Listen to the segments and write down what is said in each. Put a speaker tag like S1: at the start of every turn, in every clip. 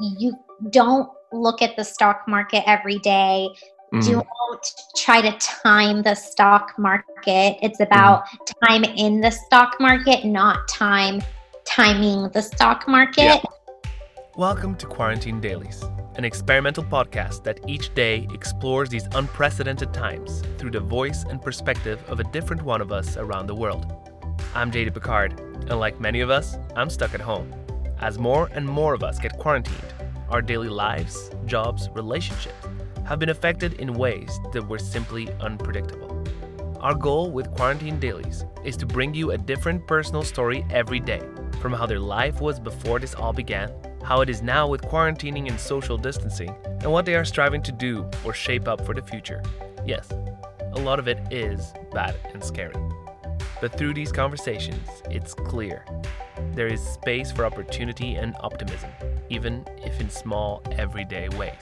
S1: you don't look at the stock market every day.
S2: Mhm.
S1: Don't try to time the stock market. It's about time in the stock market, not time timing the stock market.
S2: Yeah.
S3: Welcome to Quarantine Dailies, an experimental podcast that each day explores these unprecedented times through the voice and perspective of a different one of us around the world. I'm JD Picard, and like many of us, I'm stuck at home. As more and more of us get quarantined, our daily lives, jobs, relationships have been affected in ways that were simply unpredictable. Our goal with Quarantine Dailies is to bring you a different personal story every day, from how their life was before this all began, how it is now with quarantining and social distancing, and what they are striving to do or shape up for the future. Yes, a lot of it is bad and scary. But through these conversations, it's clear there is space for opportunity and optimism, even if in small, everyday ways.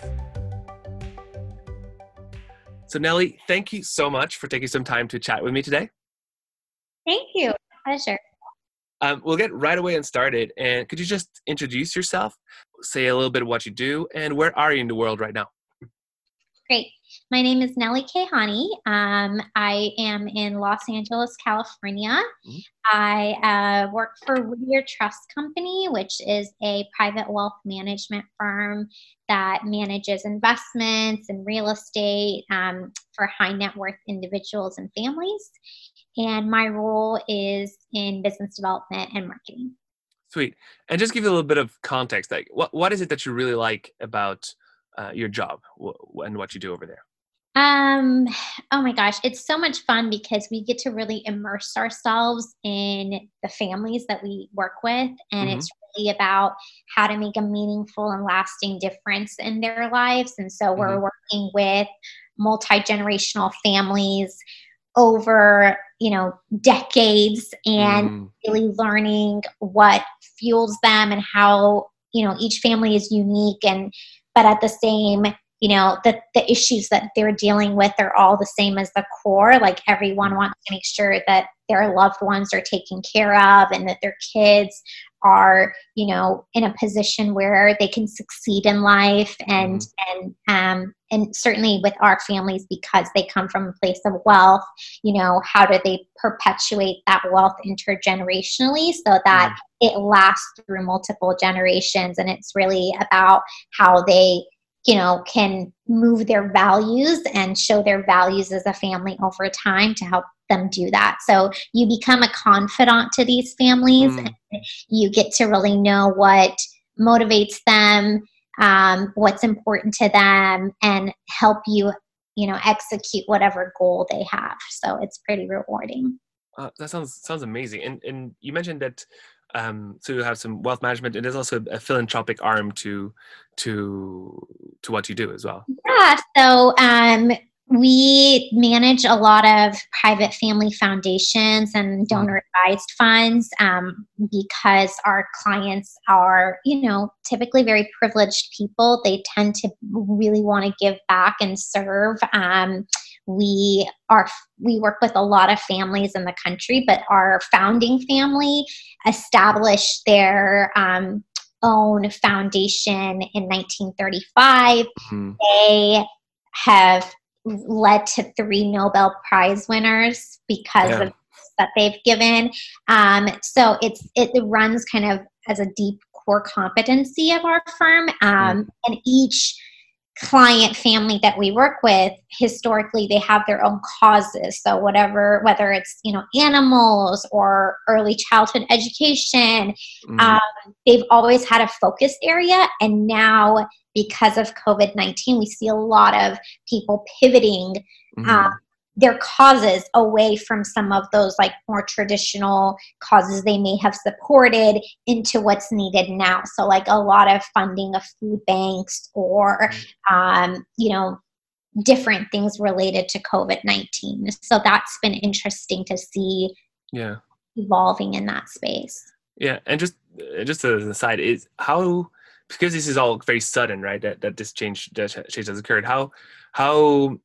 S2: So, Nellie, thank you so much for taking some time to chat with me today.
S1: Thank you. Pleasure.
S2: Um, we'll get right away and started. And could you just introduce yourself, say a little bit of what you do, and where are you in the world right now?
S1: Great. My name is Nellie Kahani. Um, I am in Los Angeles, California.
S2: Mhm.
S1: I uh, work for Whittier Trust Company, which is a private wealth management firm that manages investments and real estate um, for high net worth individuals and families. And my role is in business development and marketing.
S2: Sweet. And just give you a little bit of context. Like, what, what is it that you really like about uh, your job wh- and what you do over there?
S1: Um, oh my gosh, it's so much fun because we get to really immerse ourselves in the families that we work with, and
S2: Mhm.
S1: it's really about how to make a meaningful and lasting difference in their lives. And so we're working with multi generational families over you know decades and
S2: Mm,
S1: really learning what fuels them and how you know each family is unique and but at the same you know the the issues that they're dealing with are all the same as the core. Like everyone wants to make sure that their loved ones are taken care of and that their kids are you know in a position where they can succeed in life and and um and certainly with our families because they come from a place of wealth you know how do they perpetuate that wealth intergenerationally so that it lasts through multiple generations and it's really about how they you know can move their values and show their values as a family over time to help them do that so you become a confidant to these families
S2: Mm.
S1: and you get to really know what motivates them um, what's important to them and help you you know execute whatever goal they have so it's pretty rewarding
S2: uh, that sounds sounds amazing. And and you mentioned that um, so you have some wealth management, and there's also a philanthropic arm to to to what you do as well.
S1: Yeah, so um, we manage a lot of private family foundations and donor advised funds um, because our clients are, you know, typically very privileged people. They tend to really want to give back and serve. Um, we are we work with a lot of families in the country, but our founding family established their um, own foundation in 1935
S2: Mhm.
S1: they have led to three Nobel Prize winners because
S2: Yeah.
S1: of that they've given. Um, so it's it, runs kind of as a deep core competency of our firm, um, and each client family that we work with historically they have their own causes so whatever whether it's you know animals or early childhood education
S2: Mhm.
S1: um, they've always had a focus area and now because of covid-19 we see a lot of people pivoting
S2: Mhm.
S1: um, their causes away from some of those like more traditional causes they may have supported into what's needed now so like a lot of funding of food banks or um, you know different things related to covid-19 so that's been interesting to see
S2: yeah.
S1: evolving in that space
S2: Yeah, and just uh, just as an aside, is how because this is all very sudden, right? That that this change that change has occurred. How how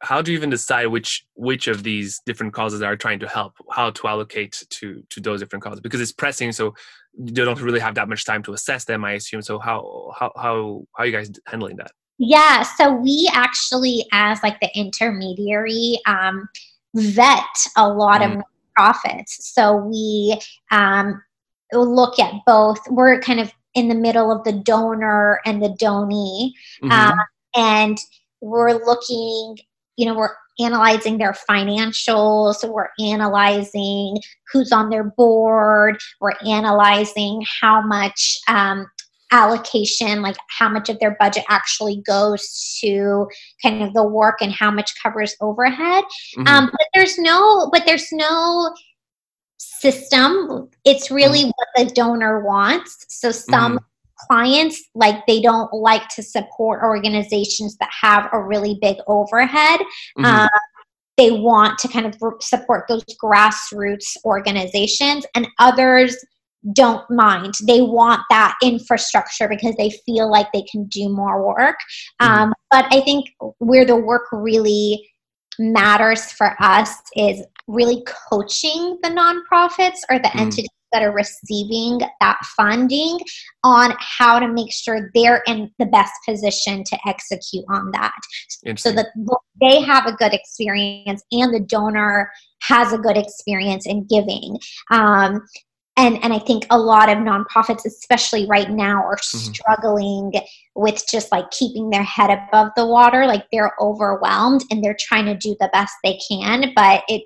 S2: how do you even decide which which of these different causes are trying to help how to allocate to to those different causes? Because it's pressing so you don't really have that much time to assess them i assume. So how how how, how are you guys handling that?
S1: Yeah so we actually as like the intermediary um, vet a lot mm. of profits so we um, look at both. We're kind of in the middle of the donor and the donee mm-hmm. um, and we're looking you know, we're analyzing their financials, we're analyzing who's on their board, we're analyzing how much um, allocation, like how much of their budget actually goes to kind of the work and how much covers overhead. Mm-hmm. Um, but there's no, but there's no system. It's really mm-hmm. what the donor wants. So some mm-hmm clients like they don't like to support organizations that have a really big overhead mm-hmm. um, they want to kind of support those grassroots organizations and others don't mind they want that infrastructure because they feel like they can do more work mm-hmm. um, but i think where the work really matters for us is really coaching the nonprofits or the mm-hmm. entities that are receiving that funding on how to make sure they're in the best position to execute on that so that they have a good experience and the donor has a good experience in giving um, and and I think a lot of nonprofits, especially right now, are mm-hmm. struggling with just like keeping their head above the water. Like they're overwhelmed and they're trying to do the best they can, but it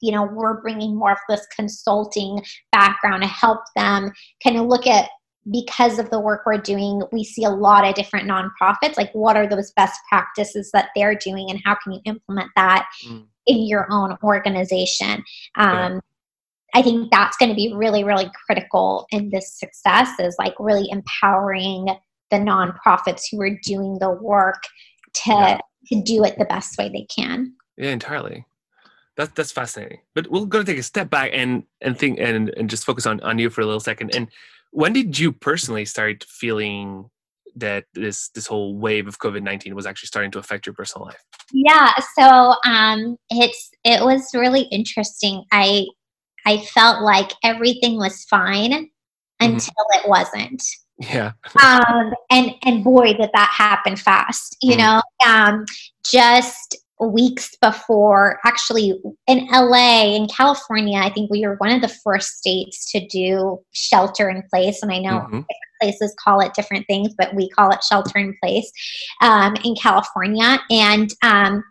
S1: you know we're bringing more of this consulting background to help them kind of look at because of the work we're doing we see a lot of different nonprofits like what are those best practices that they're doing and how can you implement that mm. in your own organization um, yeah. i think that's going to be really really critical in this success is like really empowering the nonprofits who are doing the work to yeah. to do it the best way they can
S2: yeah entirely that's that's fascinating. But we're going to take a step back and and think and and just focus on on you for a little second. And when did you personally start feeling that this this whole wave of COVID nineteen was actually starting to affect your personal life?
S1: Yeah, so um, it's it was really interesting. I I felt like everything was fine mm-hmm. until mm-hmm. it wasn't.
S2: Yeah.
S1: um, and and boy, did that happen fast. You mm know, um, just weeks before, actually in LA, in California, I think we were one of the first states to do shelter in place. And I know mm-hmm. places call it different things, but we call it shelter in place um, in California. And um,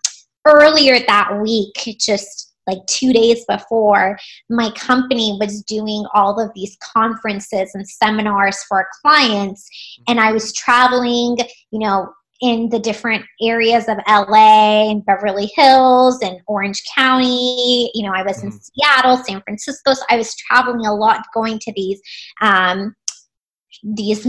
S1: earlier that week, just like two days before, my company was doing all of these conferences and seminars for clients. And I was traveling, you know, in the different areas of LA and Beverly Hills and Orange County. You know, I was mm-hmm. in Seattle, San Francisco. So I was traveling a lot, going to these um, these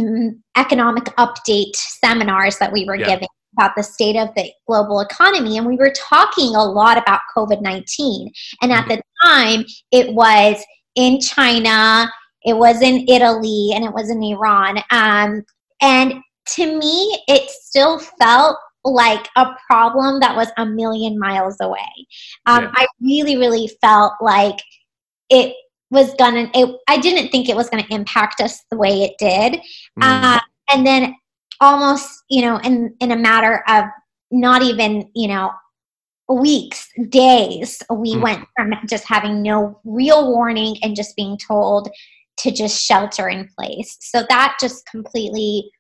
S1: economic update seminars that we were yeah. giving about the state of the global economy. And we were talking a lot about COVID 19. And at mm-hmm. the time, it was in China, it was in Italy, and it was in Iran. Um, and to me, it still felt like a problem that was a million miles away. Um, yeah. I really, really felt like it was gonna. It, I didn't think it was gonna impact us the way it did, mm. uh, and then almost, you know, in in a matter of not even, you know, weeks, days, we mm. went from just having no real warning and just being told to just shelter in place. So that just completely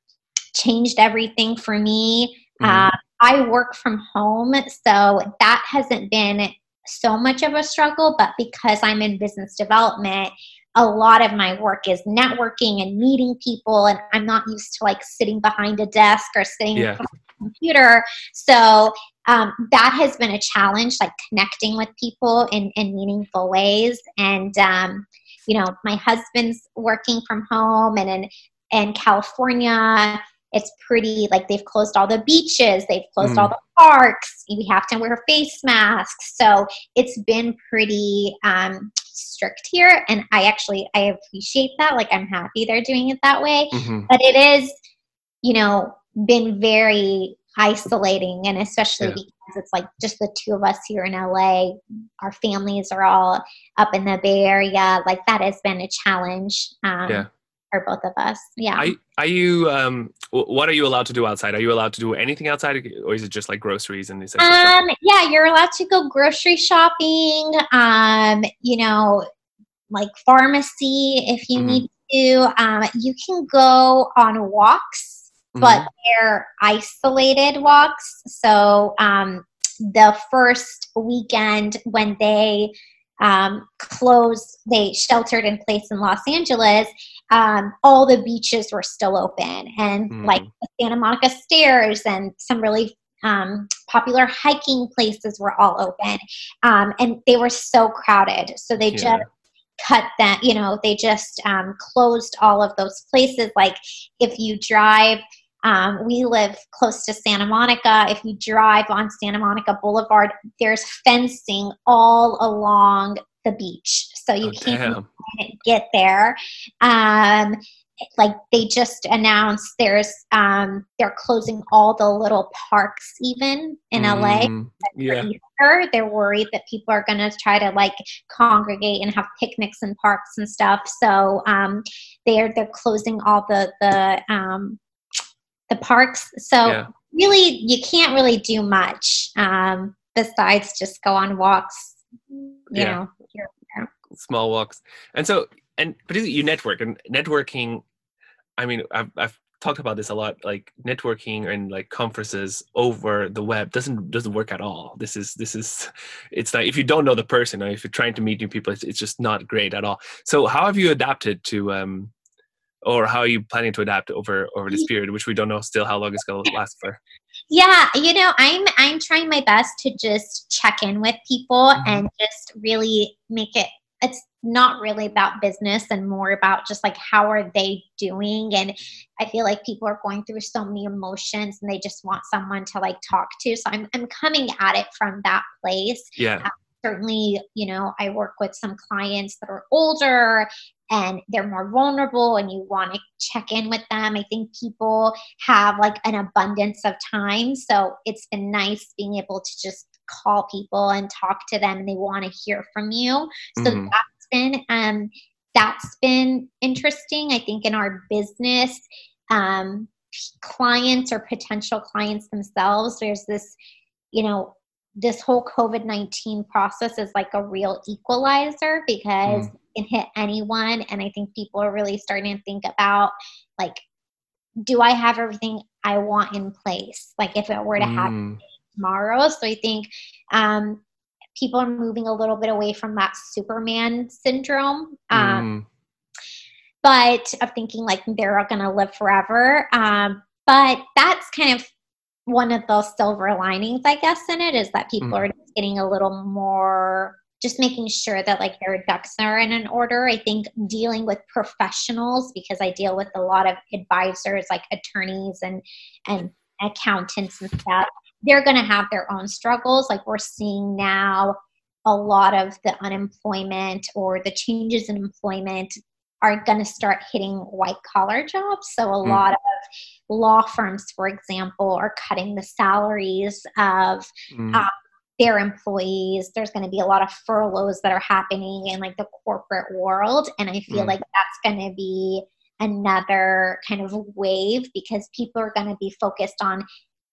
S1: changed everything for me. Mm-hmm. Uh, I work from home, so that hasn't been so much of a struggle, but because I'm in business development, a lot of my work is networking and meeting people, and I'm not used to like sitting behind a desk or sitting yeah. a computer. So um, that has been a challenge, like connecting with people in, in meaningful ways. And, um, you know, my husband's working from home and in, in California it's pretty like they've closed all the beaches they've closed mm. all the parks we have to wear face masks so it's been pretty um, strict here and i actually i appreciate that like i'm happy they're doing it that way mm-hmm. but it is you know been very isolating and especially yeah. it's like just the two of us here in LA. Our families are all up in the Bay Area. Like that has been a challenge. Um,
S2: Yeah.
S1: For both of us. Yeah.
S2: Are, are you? Um, what are you allowed to do outside? Are you allowed to do anything outside, or is it just like groceries and stuff?
S1: Um, yeah, you're allowed to go grocery shopping. Um, you know, like pharmacy if you
S2: Mhm.
S1: need to. Um, you can go on walks, but
S2: Mhm.
S1: they're isolated walks. So um, the first weekend when they um, closed, they sheltered in place in Los Angeles. Um, all the beaches were still open, and
S2: Mm.
S1: like the Santa Monica Stairs and some really um, popular hiking places were all open, um, and they were so crowded. So they
S2: Yeah.
S1: just cut that. You know, they just um, closed all of those places. Like if you drive. Um, we live close to Santa Monica. If you drive on Santa Monica Boulevard, there's fencing all along the beach, so you
S2: Oh,
S1: can't get there. Um, like they just announced there's um, they're closing all the little parks even in LA
S2: Mm,
S1: for
S2: Yeah.
S1: Easter. They're worried that people are going to try to like congregate and have picnics in parks and stuff. So um, they're they're closing all the the um, the parks. So
S2: Yeah.
S1: really, you can't really do much um, besides just go on walks. You
S2: Yeah.
S1: know, here
S2: small walks and so and particularly you network and networking i mean I've, I've talked about this a lot like networking and like conferences over the web doesn't doesn't work at all this is this is it's like if you don't know the person or if you're trying to meet new people it's, it's just not great at all so how have you adapted to um or how are you planning to adapt over over this period which we don't know still how long it's going to last for.
S1: Yeah, you know, I'm I'm trying my best to just check in with people
S2: Mhm.
S1: and just really make it it's not really about business and more about just like how are they doing? And I feel like people are going through so many emotions and they just want someone to like talk to. So I'm I'm coming at it from that place.
S2: Yeah
S1: certainly, you know, I work with some clients that are older and they're more vulnerable and you want to check in with them. I think people have like an abundance of time. So it's been nice being able to just call people and talk to them and they want to hear from you. So
S2: Mhm.
S1: that's been um that's been interesting. I think in our business, um clients or potential clients themselves, there's this, you know, this whole COVID 19 process is like a real equalizer because
S2: Mm.
S1: it hit anyone. And I think people are really starting to think about like, do I have everything I want in place? Like, if it were to happen
S2: Mm,
S1: tomorrow. So I think um, people are moving a little bit away from that Superman syndrome. Um,
S2: mm,
S1: but of thinking like they're going to live forever. Um, but that's kind of one of those silver linings, I guess, in it is that people
S2: Mhm.
S1: are getting a little more, just making sure that like their ducks are in an order. I think dealing with professionals because I deal with a lot of advisors, like attorneys and and accountants and stuff. They're going to have their own struggles. Like we're seeing now, a lot of the unemployment or the changes in employment are going to start hitting white collar jobs. So a
S2: Mm.
S1: lot of law firms, for example, are cutting the salaries of
S2: mm.
S1: uh, their employees. There's going to be a lot of furloughs that are happening in like the corporate world, and I feel
S2: Mm.
S1: like that's going to be another kind of wave because people are going to be focused on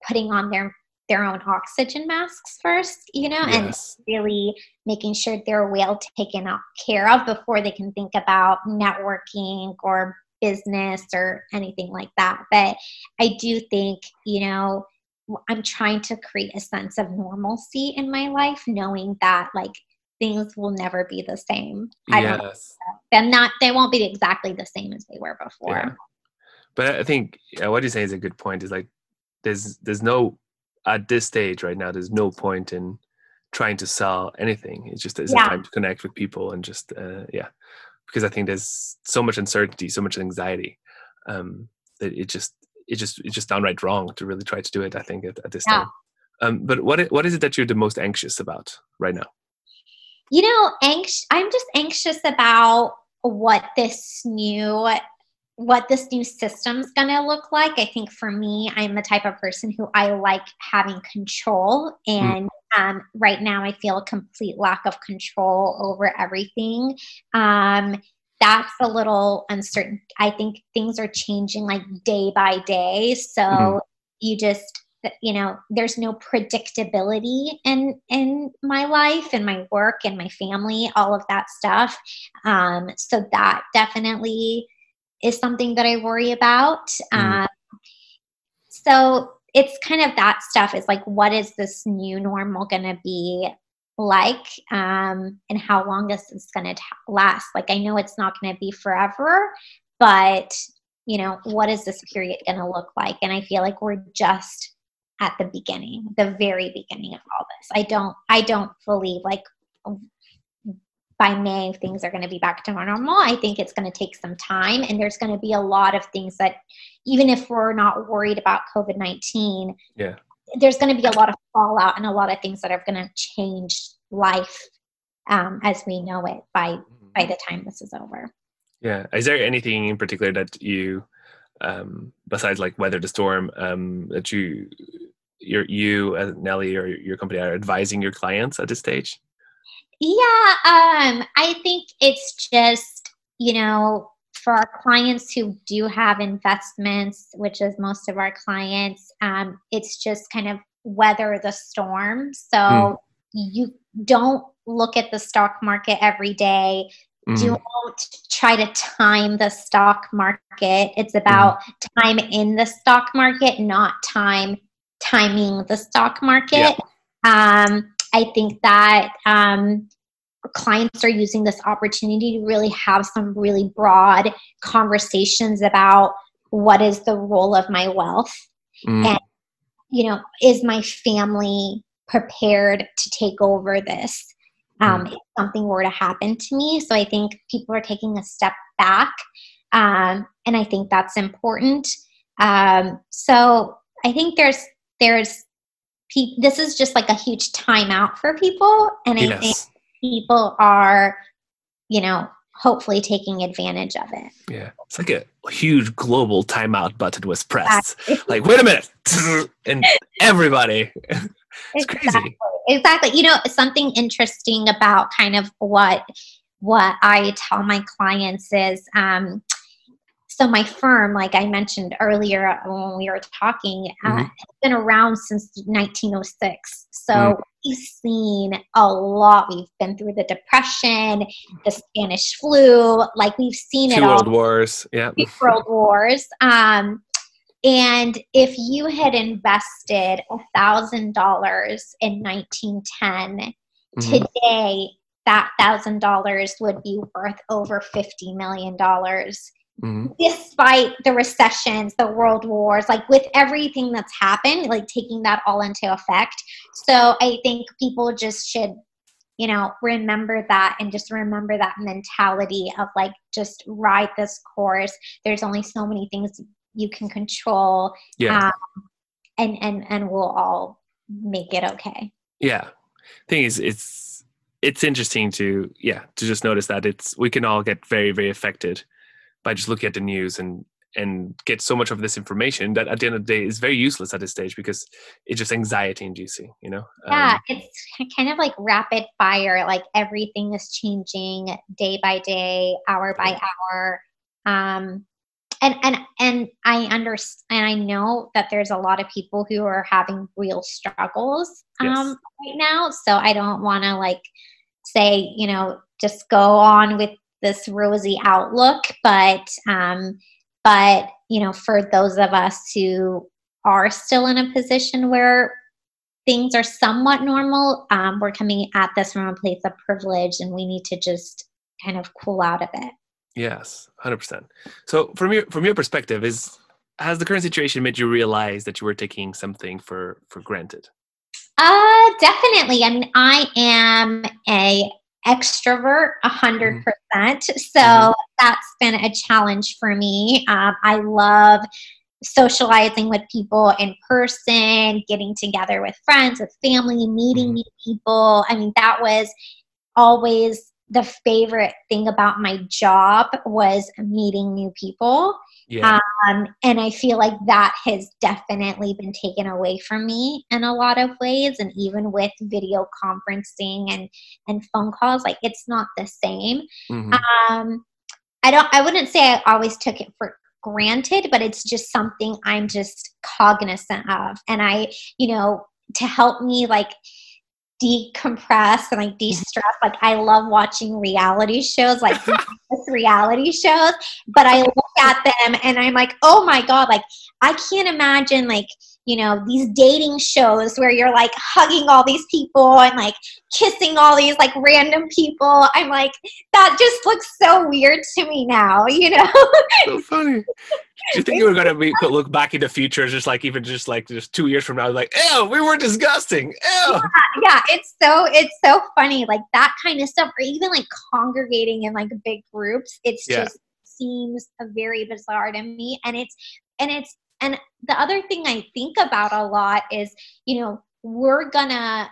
S1: putting on their their own oxygen masks first, you know, and really making sure they're well taken care of before they can think about networking or business or anything like that. But I do think, you know, I'm trying to create a sense of normalcy in my life, knowing that like things will never be the same. I don't,
S2: yes
S1: they're not, they won't be exactly the same as they were before.
S2: Yeah. But I think yeah, what you say is a good point. Is like there's there's no at this stage right now. There's no point in trying to sell anything. It's just it's
S1: Yeah.
S2: time to connect with people and just uh, yeah, because I think there's so much uncertainty, so much anxiety um, that it just it just it's just downright wrong to really try to do it. I think at, at this
S1: Yeah.
S2: time. Um, but what what is it that you're the most anxious about right now?
S1: you know anx- i'm just anxious about what this new what this new system's going to look like. I think for me, I'm the type of person who I like having control. And mm. um, right now, I feel a complete lack of control over everything. Um, that's a little uncertain. I think things are changing like day by day. So mm. you just, you know there's no predictability in in my life and my work and my family all of that stuff um so that definitely is something that I worry about. Mm. Um, so it's kind of that stuff is like, what is this new normal going to be like? Um, and how long is this going to last? Like, I know it's not going to be forever, but you know, what is this period going to look like? And I feel like we're just at the beginning, the very beginning of all this. I don't, I don't believe like by May, things are going to be back to normal. I think it's going to take some time, and there's going to be a lot of things that, even if we're not worried about COVID 19,
S2: yeah.
S1: there's going to be a lot of fallout and a lot of things that are going to change life um, as we know it by mm-hmm. by the time this is over.
S2: Yeah. Is there anything in particular that you, um, besides like weather the storm, um, that you, your, you, uh, Nelly, or your company are advising your clients at this stage?
S1: Yeah, um, I think it's just, you know, for our clients who do have investments, which is most of our clients, um, it's just kind of weather the storm. So mm. you don't look at the stock market every day. Mm. Don't try to time the stock market. It's about mm. time in the stock market, not time timing the stock market. Yeah. Um, I think that um, clients are using this opportunity to really have some really broad conversations about what is the role of my wealth mm. and you know is my family prepared to take over this um, mm. if something were to happen to me so i think people are taking a step back um, and i think that's important um, so i think there's there's this is just like a huge timeout for people and i yes. think people are you know hopefully taking advantage of it.
S2: Yeah. It's like a huge global timeout button was pressed. Like wait a minute. And everybody. It's
S1: exactly.
S2: crazy
S1: exactly. You know something interesting about kind of what what i tell my clients is um so my firm like i mentioned earlier uh, when we were talking uh, mm-hmm. has been around since 1906 so mm-hmm. we've seen a lot we've been through the depression the spanish flu like we've seen
S2: Two
S1: it
S2: world all wars yeah
S1: world wars um, and if you had invested a thousand dollars in 1910 mm-hmm. today that thousand dollars would be worth over 50 million dollars Mm-hmm. despite the recessions, the world wars, like with everything that's happened, like taking that all into effect. So I think people just should, you know, remember that and just remember that mentality of like just ride this course. There's only so many things you can control.
S2: Yeah.
S1: Um, and and and we'll all make it okay.
S2: Yeah. Thing is it's it's interesting to yeah, to just notice that it's we can all get very, very affected by just looking at the news and and get so much of this information that at the end of the day is very useless at this stage because it's just anxiety inducing you know?
S1: Yeah um, it's kind of like rapid fire like everything is changing day by day hour by hour. Um and and and i understand and i know that there's a lot of people who are having real struggles um yes. right now. So i don't want to like say you know just go on with this rosy outlook, but um, but you know, for those of us who are still in a position where things are somewhat normal, um, we're coming at this from a place of privilege, and we need to just kind of cool out of it.
S2: Yes, hundred percent. So, from your from your perspective, is has the current situation made you realize that you were taking something for for granted?
S1: Uh, definitely. I mean, I am a extrovert 100%. Mm-hmm. So mm-hmm. that's been a challenge for me. Um, I love socializing with people in person, getting together with friends, with family, meeting mm-hmm. new people. I mean, that was always the favorite thing about my job was meeting new people.
S2: Yeah.
S1: Um, and I feel like that has definitely been taken away from me in a lot of ways. And even with video conferencing and, and phone calls, like it's not the same.
S2: Mhm.
S1: Um, I don't, I wouldn't say I always took it for granted, but it's just something I'm just cognizant of. And I, you know, to help me like decompress and like mm-hmm. de-stress. Like i love watching reality shows like reality shows but i look at them and i'm like oh my god like i can't imagine like you know these dating shows where you're like hugging all these people and like kissing all these like random people i'm like that just looks so weird to me now you know
S2: so funny. Do you think you were gonna be, look back in the future, just like even just like just two years from now, like, ew, we were disgusting. Ew.
S1: yeah it's so it's so funny like that kind of stuff or even like congregating in like big groups it's
S2: Yeah.
S1: just seems very bizarre to me and it's and it's and the other thing i think about a lot is you know we're gonna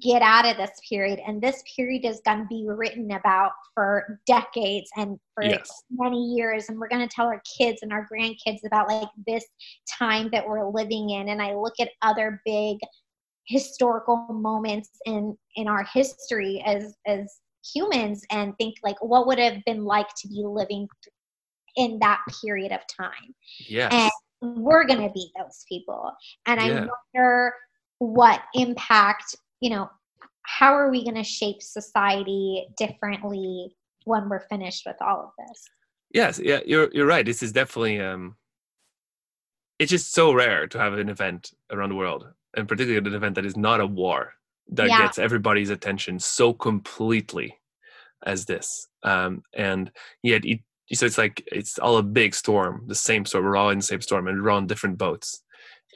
S1: get out of this period and this period is going to be written about for decades and for
S2: Yes.
S1: many years and we're going to tell our kids and our grandkids about like this time that we're living in and i look at other big historical moments in in our history as as humans and think like what would have been like to be living in that period of time
S2: Yes.
S1: and we're going to be those people and i wonder what impact you know how are we going to shape society differently when we're finished with all of this
S2: Yes, yeah, you're you're right. This is definitely um it's just so rare to have an event around the world, and particularly an event that is not a war that
S1: Yeah.
S2: gets everybody's attention so completely as this. Um and yet it so it's like it's all a big storm, the same storm. We're all in the same storm and we're on different boats.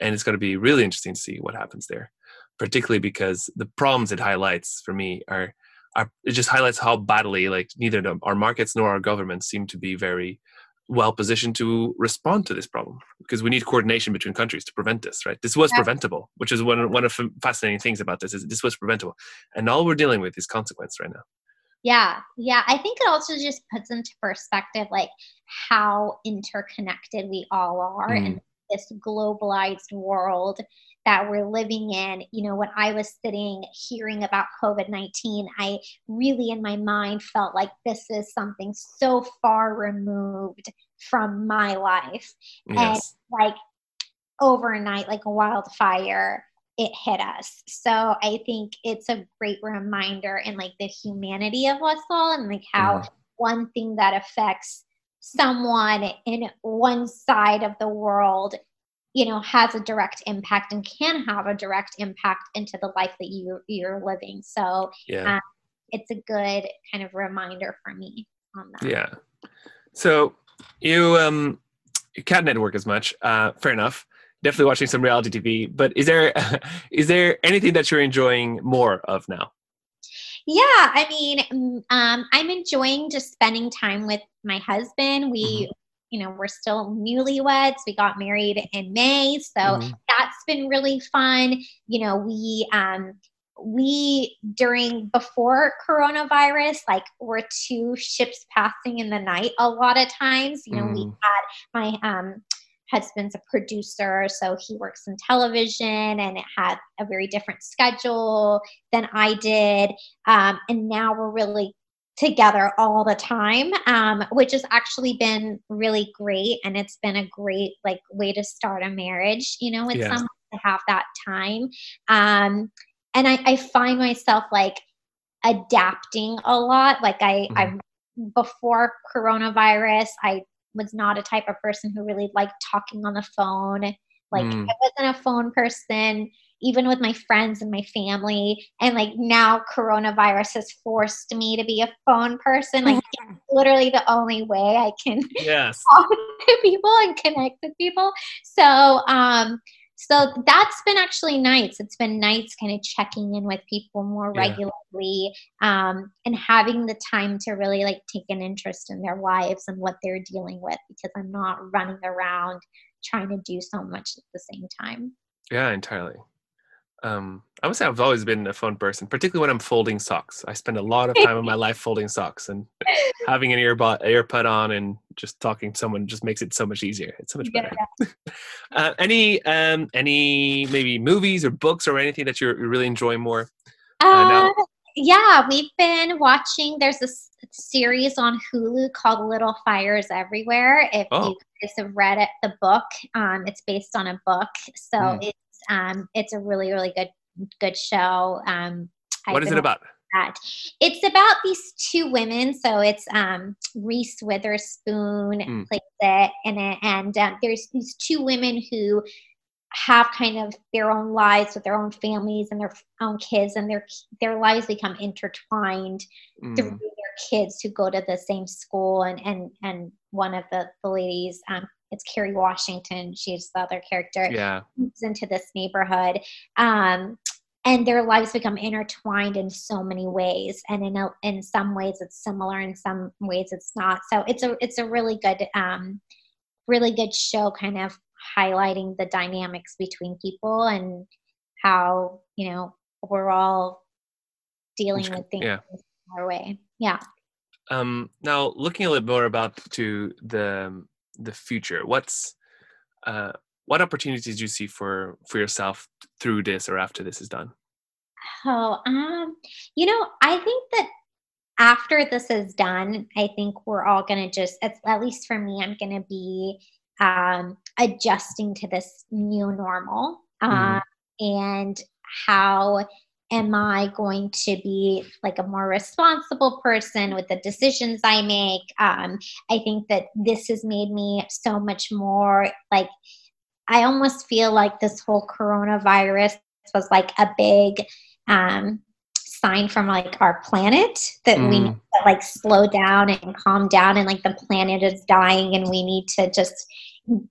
S2: And it's gonna be really interesting to see what happens there. Particularly because the problems it highlights for me are are, it just highlights how badly like neither the, our markets nor our governments seem to be very well positioned to respond to this problem because we need coordination between countries to prevent this right this was
S1: Yeah.
S2: preventable which is one, one of the fascinating things about this is this was preventable and all we're dealing with is consequence right now
S1: Yeah, yeah. I think it also just puts into perspective like how interconnected we all are
S2: Mm.
S1: in this globalized world that we're living in. You know, when I was sitting hearing about COVID 19, I really in my mind felt like this is something so far removed from my life.
S2: yes
S1: Like overnight, like a wildfire, it hit us. So I think it's a great reminder and like the humanity of us all and like how
S2: Mhm.
S1: one thing that affects someone in one side of the world you know has a direct impact and can have a direct impact into the life that you you're living. So
S2: yeah.
S1: um, it's a good kind of reminder for me on that.
S2: Yeah. So you um you can't network as much uh fair enough definitely watching some reality tv but is there is there anything that you're enjoying more of now
S1: Yeah, I mean, um, I'm enjoying just spending time with my husband. We,
S2: Mm-hmm.
S1: you know, we're still newlyweds. We got married in May, so
S2: Mhm.
S1: that's been really fun. You know, we um, we during before coronavirus, like we're two ships passing in the night. A lot of times, you know, we
S2: Mm.
S1: had my um, husband's a producer, so he works in television, and it had a very different schedule than I did. Um, and now we're really together all the time, um, which has actually been really great. And it's been a great like way to start a marriage, you know, with
S2: Yeah.
S1: someone to have that time. Um, and I, I find myself like adapting a lot. Like I, I before coronavirus, I was not a type of person who really liked talking on the phone. Like
S2: Mm.
S1: I wasn't a phone person even with my friends and my family. And like now coronavirus has forced me to be a phone person. Like it's literally the only way I can
S2: yes
S1: talk to people and connect with people. So um so that's been actually nice. It's been nice kind of checking in with people more
S2: Yeah.
S1: regularly um, and having the time to really like take an interest in their lives and what they're dealing with because I'm not running around trying to do so much at the same time.
S2: Yeah, entirely. Um, I would say I've always been a phone person, particularly when I'm folding socks. I spend a lot of time in my life folding socks, and having an earbud earpud on and just talking to someone just makes it so much easier. It's so much better. Yeah. uh, any um, any maybe movies or books or anything that you're really enjoying more?
S1: Uh, uh, yeah, we've been watching. There's this series on Hulu called Little Fires Everywhere. If oh. you guys have read it, the book, um, it's based on a book, so mm. it's um, it's a really really good good show. Um,
S2: what is it about?
S1: That. It's about these two women. So it's um, Reese Witherspoon mm. plays it, and and um, there's these two women who have kind of their own lives with their own families and their own kids and their their lives become intertwined mm. through their kids who go to the same school and and and one of the, the ladies um, it's Kerry Washington she's the other character
S2: yeah.
S1: moves into this neighborhood um, and their lives become intertwined in so many ways and in a, in some ways it's similar in some ways it's not. So it's a it's a really good um, really good show kind of highlighting the dynamics between people and how you know we're all dealing with things yeah. our way. Yeah.
S2: Um now looking a little more about to the the future? What's uh what opportunities do you see for for yourself through this or after this is done?
S1: Oh um you know i think that after this is done i think we're all going to just at least for me i'm going to be um, adjusting to this new normal mm and how am I going to be like a more responsible person with the decisions I make? Um, I think that this has made me so much more like I almost feel like this whole coronavirus was like a big um, sign from like our planet that mm. we need to like slow down and calm down and like the planet is dying and we need to just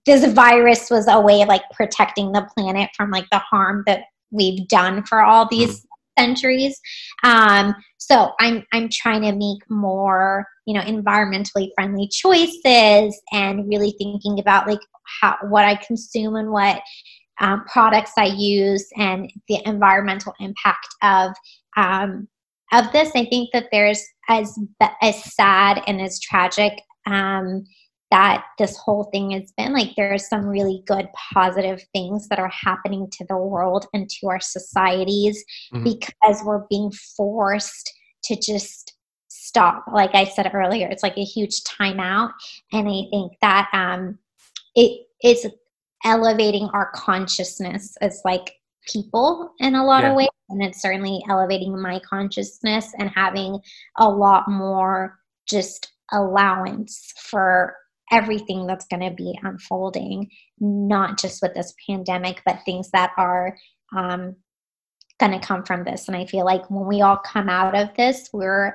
S1: this virus was a way of like protecting the planet from like the harm that we've done for all these mm. Centuries. Um, so i'm i'm trying to make more you know environmentally friendly choices and really thinking about like how what i consume and what um, products i use and the environmental impact of um, of this. I think that there's as as sad and as tragic um, that this whole thing has been like there are some really good positive things that are happening to the world and to our societies mm-hmm. because we're being forced to just stop like i said earlier it's like a huge timeout and i think that um it is elevating our consciousness as like people in a lot yeah. of ways and it's certainly elevating my consciousness and having a lot more just allowance for everything that's going to be unfolding, not just with this pandemic, but things that are um, going to come from this. And I feel like when we all come out of this, we're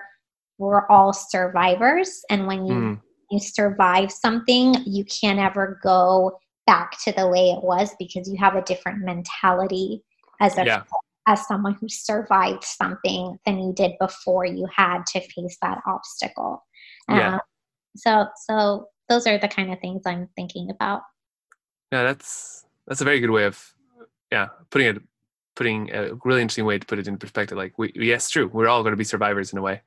S1: we're all survivors, and when you mm. you survive something, you can't ever go back to the way it was because you have a different mentality as a yeah. as someone who survived something than you did before you had to face that obstacle. Yeah. Um, so so those are the kind of things I'm thinking about.
S2: Yeah, that's that's a very good way of yeah putting it putting a really interesting way to put it in perspective. Like we yes, true, we're all going to be survivors in a way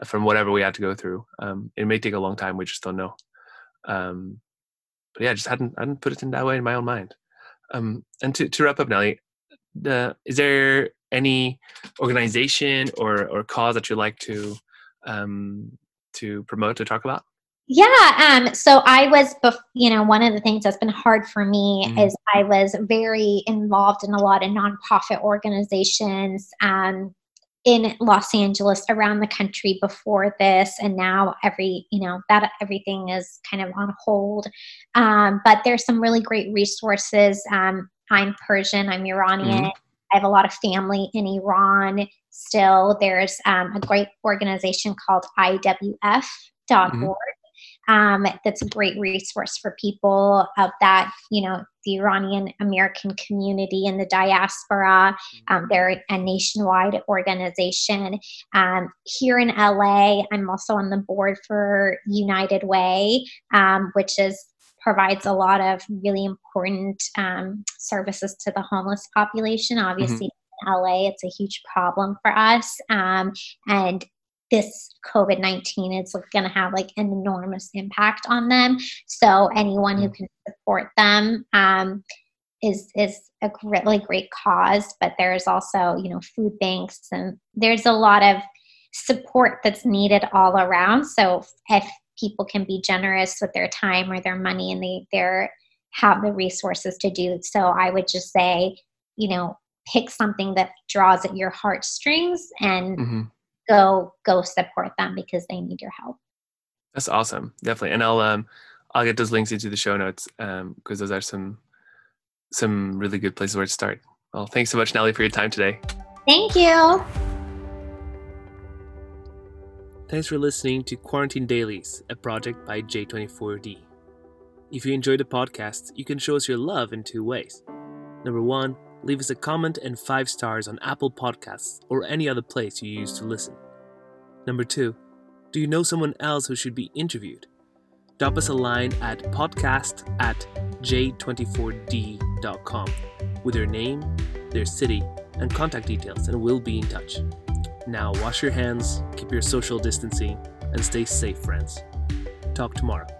S2: uh, from whatever we had to go through. Um, it may take a long time, we just don't know. Um, but yeah, just hadn't I hadn't put it in that way in my own mind. Um, and to to wrap up, Nelly, the, is there any organization or or cause that you'd like to um, to promote to talk about?
S1: Yeah. Um, so I was, you know, one of the things that's been hard for me mm-hmm. is I was very involved in a lot of nonprofit organizations um, in Los Angeles, around the country before this, and now every, you know, that everything is kind of on hold. Um, but there's some really great resources. Um, I'm Persian. I'm Iranian. Mm-hmm. I have a lot of family in Iran still. There's um, a great organization called IWF.org. Mm-hmm um, that's a great resource for people of that, you know, the Iranian American community in the diaspora. Mm-hmm. Um, they're a nationwide organization. Um, here in LA, I'm also on the board for United Way, um, which is provides a lot of really important um, services to the homeless population. Obviously, mm-hmm. in LA. It's a huge problem for us. Um, and this COVID 19 is going to have like an enormous impact on them. So anyone who mm. can support them um, is is a really great cause. But there's also you know food banks and there's a lot of support that's needed all around. So if people can be generous with their time or their money and they they're have the resources to do so, I would just say you know pick something that draws at your heartstrings and. Mm-hmm go go support them because they need your help.
S4: That's awesome. Definitely. And i'll um i'll get those links into the show notes um because those are some some really good places where to start. Well thanks so much nellie for your time today.
S1: Thank you.
S2: Thanks for listening to quarantine dailies a project by j24d if you enjoyed the podcast you can show us your love in two ways. Number one leave us a comment and five stars on Apple Podcasts or any other place you use to listen. Number two, do you know someone else who should be interviewed? Drop us a line at podcast at j24d.com with their name, their city, and contact details, and we'll be in touch. Now, wash your hands, keep your social distancing, and stay safe, friends. Talk tomorrow.